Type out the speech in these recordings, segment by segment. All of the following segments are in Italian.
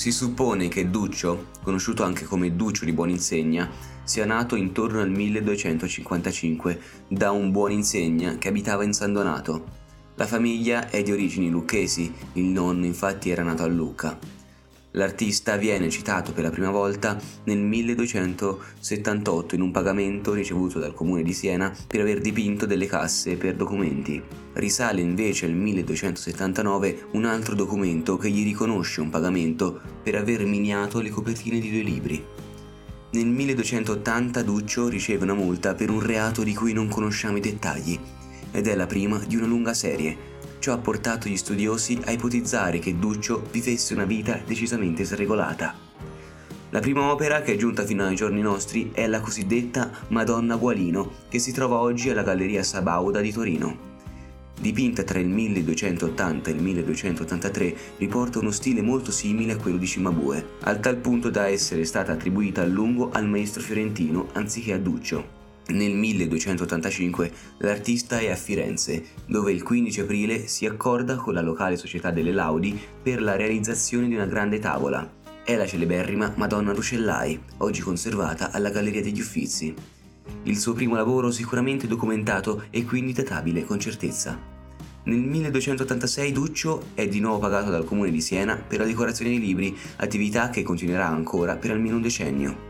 Si suppone che Duccio, conosciuto anche come Duccio di Buoninsegna, sia nato intorno al 1255 da un buoninsegna che abitava in San Donato. La famiglia è di origini lucchesi, il nonno infatti era nato a Lucca. L'artista viene citato per la prima volta nel 1278 in un pagamento ricevuto dal comune di Siena per aver dipinto delle casse per documenti. Risale invece al 1279 un altro documento che gli riconosce un pagamento per aver miniato le copertine di due libri. Nel 1280 Duccio riceve una multa per un reato di cui non conosciamo i dettagli ed è la prima di una lunga serie Ciò ha portato gli studiosi a ipotizzare che Duccio vivesse una vita decisamente sregolata. La prima opera che è giunta fino ai giorni nostri è la cosiddetta Madonna Gualino, che si trova oggi alla Galleria Sabauda di Torino. Dipinta tra il 1280 e il 1283, riporta uno stile molto simile a quello di Cimabue, al tal punto da essere stata attribuita a lungo al maestro fiorentino anziché a Duccio. Nel 1285 l'artista è a Firenze, dove il 15 aprile si accorda con la locale società delle Laudi per la realizzazione di una grande tavola. È la celeberrima Madonna Rucellai, oggi conservata alla Galleria degli Uffizi. Il suo primo lavoro sicuramente documentato e quindi databile con certezza. Nel 1286 Duccio è di nuovo pagato dal comune di Siena per la decorazione dei libri, attività che continuerà ancora per almeno un decennio.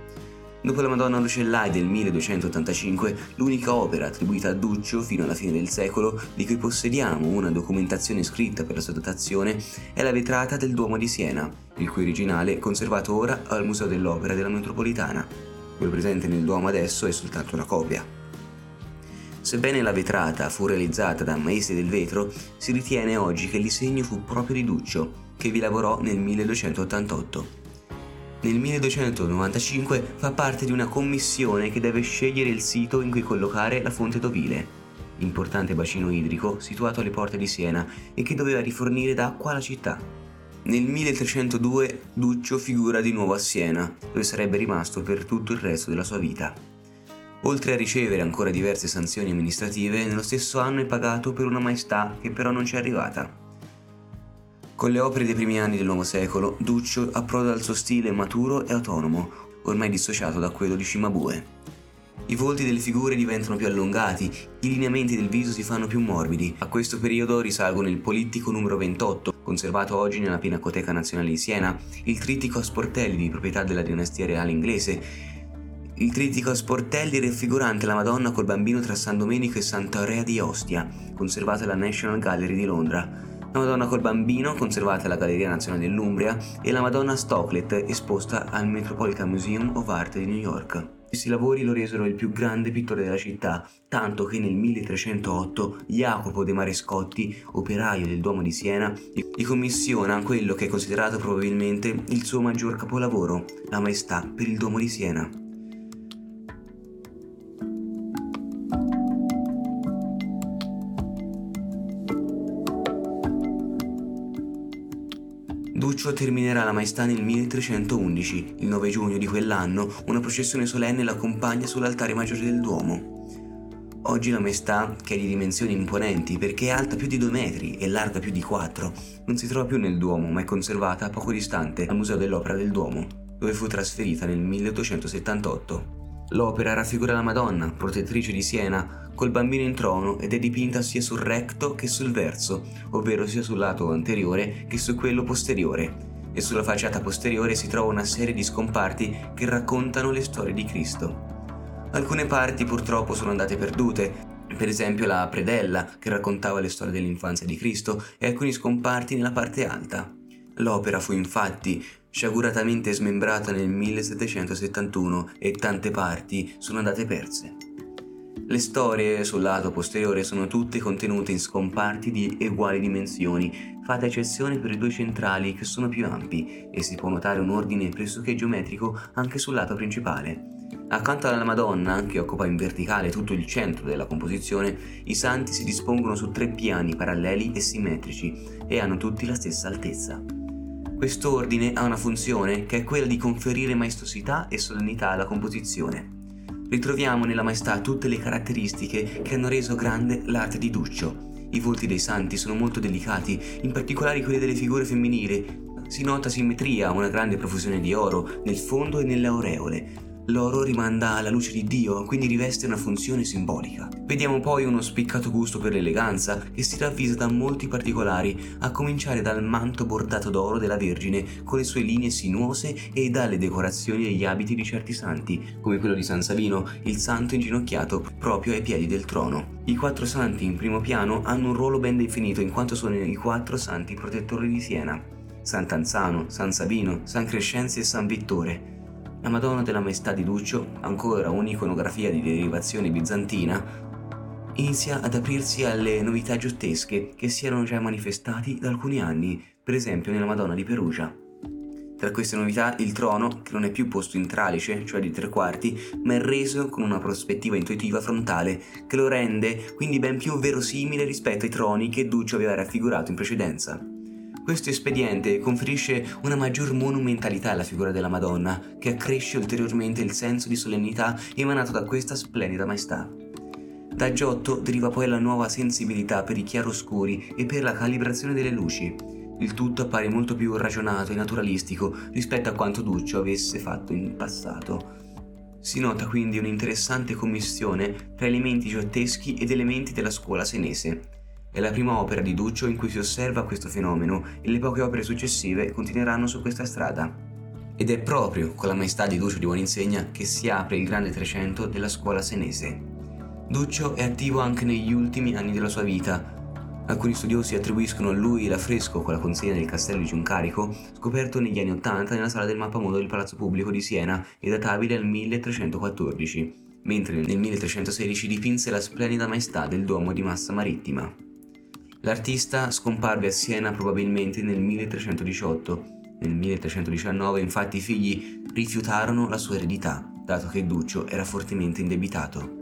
Dopo la Madonna Lucellai del 1285, l'unica opera attribuita a Duccio fino alla fine del secolo di cui possediamo una documentazione scritta per la sua datazione è la vetrata del Duomo di Siena, il cui originale è conservato ora al Museo dell'Opera della Metropolitana. Quello presente nel Duomo adesso è soltanto una copia. Sebbene la vetrata fu realizzata da maestri del vetro, si ritiene oggi che il disegno fu proprio di Duccio, che vi lavorò nel 1288 nel 1295 fa parte di una commissione che deve scegliere il sito in cui collocare la fonte d'Ovile, importante bacino idrico situato alle porte di Siena e che doveva rifornire d'acqua alla città. Nel 1302 Duccio figura di nuovo a Siena, dove sarebbe rimasto per tutto il resto della sua vita. Oltre a ricevere ancora diverse sanzioni amministrative, nello stesso anno è pagato per una maestà che però non ci è arrivata. Con le opere dei primi anni del nuovo secolo, Duccio approda al suo stile maturo e autonomo, ormai dissociato da quello di Cimabue. I volti delle figure diventano più allungati, i lineamenti del viso si fanno più morbidi. A questo periodo risalgono il polittico numero 28, conservato oggi nella Pinacoteca Nazionale di Siena, il trittico a sportelli di proprietà della dinastia reale inglese, il trittico a sportelli raffigurante la Madonna col bambino tra San Domenico e Sant'Aurea di Ostia, conservato alla National Gallery di Londra la Madonna col bambino conservata alla Galleria Nazionale dell'Umbria e la Madonna Stocklet esposta al Metropolitan Museum of Art di New York. Questi lavori lo resero il più grande pittore della città, tanto che nel 1308 Jacopo de Marescotti, operaio del Duomo di Siena, gli commissiona quello che è considerato probabilmente il suo maggior capolavoro, la Maestà per il Duomo di Siena. Duccio terminerà la maestà nel 1311. Il 9 giugno di quell'anno una processione solenne l'accompagna sull'altare maggiore del Duomo. Oggi la maestà, che è di dimensioni imponenti perché è alta più di 2 metri e larga più di 4, non si trova più nel Duomo ma è conservata poco distante al Museo dell'Opera del Duomo, dove fu trasferita nel 1878. L'opera raffigura la Madonna, protettrice di Siena, col bambino in trono ed è dipinta sia sul recto che sul verso, ovvero sia sul lato anteriore che su quello posteriore, e sulla facciata posteriore si trova una serie di scomparti che raccontano le storie di Cristo. Alcune parti purtroppo sono andate perdute, per esempio la predella che raccontava le storie dell'infanzia di Cristo e alcuni scomparti nella parte alta. L'opera fu infatti sciaguratamente smembrata nel 1771 e tante parti sono andate perse. Le storie sul lato posteriore sono tutte contenute in scomparti di uguali dimensioni, fatta eccezione per i due centrali che sono più ampi e si può notare un ordine pressoché geometrico anche sul lato principale. Accanto alla Madonna, che occupa in verticale tutto il centro della composizione, i santi si dispongono su tre piani paralleli e simmetrici e hanno tutti la stessa altezza. Quest'ordine ha una funzione che è quella di conferire maestosità e solennità alla composizione. Ritroviamo nella maestà tutte le caratteristiche che hanno reso grande l'arte di Duccio. I volti dei santi sono molto delicati, in particolare quelli delle figure femminili, Si nota simmetria, una grande profusione di oro nel fondo e nelle aureole, L'oro rimanda alla luce di Dio, quindi riveste una funzione simbolica. Vediamo poi uno spiccato gusto per l'eleganza che si ravvisa da molti particolari, a cominciare dal manto bordato d'oro della Vergine con le sue linee sinuose e dalle decorazioni degli abiti di certi santi, come quello di San Sabino, il santo inginocchiato proprio ai piedi del trono. I quattro santi in primo piano hanno un ruolo ben definito in quanto sono i quattro santi protettori di Siena. Sant'Anzano, San Sabino, San Crescenzi e San Vittore. La Madonna della Maestà di Duccio, ancora un'iconografia di derivazione bizantina, inizia ad aprirsi alle novità giottesche che si erano già manifestati da alcuni anni, per esempio nella Madonna di Perugia. Tra queste novità il trono, che non è più posto in tralice, cioè di tre quarti, ma è reso con una prospettiva intuitiva frontale, che lo rende quindi ben più verosimile rispetto ai troni che Duccio aveva raffigurato in precedenza. Questo espediente conferisce una maggior monumentalità alla figura della Madonna, che accresce ulteriormente il senso di solennità emanato da questa splendida maestà. Da Giotto deriva poi la nuova sensibilità per i chiaroscuri e per la calibrazione delle luci. Il tutto appare molto più ragionato e naturalistico rispetto a quanto Duccio avesse fatto in passato. Si nota quindi un'interessante commissione tra elementi giotteschi ed elementi della scuola senese. È la prima opera di Duccio in cui si osserva questo fenomeno e le poche opere successive continueranno su questa strada. Ed è proprio con la maestà di Duccio di Buoninsegna che si apre il grande Trecento della scuola senese. Duccio è attivo anche negli ultimi anni della sua vita. Alcuni studiosi attribuiscono a lui l'affresco con la consegna del castello di Giuncarico, scoperto negli anni Ottanta nella sala del mappamondo del Palazzo Pubblico di Siena e databile al 1314, mentre nel 1316 dipinse la splendida maestà del Duomo di Massa Marittima. L'artista scomparve a Siena probabilmente nel 1318. Nel 1319 infatti i figli rifiutarono la sua eredità, dato che Duccio era fortemente indebitato.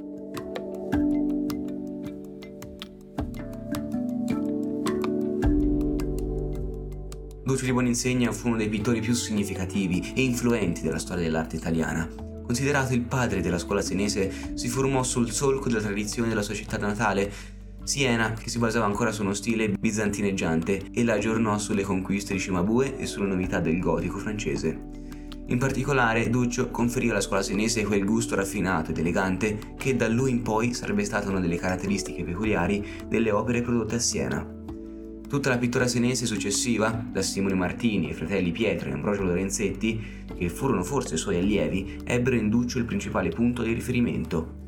Duccio di Buoninsegna fu uno dei pittori più significativi e influenti della storia dell'arte italiana. Considerato il padre della scuola senese, si formò sul solco della tradizione della sua città natale Siena, che si basava ancora su uno stile bizantineggiante, e la aggiornò sulle conquiste di Cimabue e sulle novità del gotico francese. In particolare, Duccio conferì alla scuola senese quel gusto raffinato ed elegante che da lui in poi sarebbe stata una delle caratteristiche peculiari delle opere prodotte a Siena. Tutta la pittura senese successiva, da Simone Martini ai fratelli Pietro e Ambrogio Lorenzetti, che furono forse suoi allievi, ebbero in Duccio il principale punto di riferimento.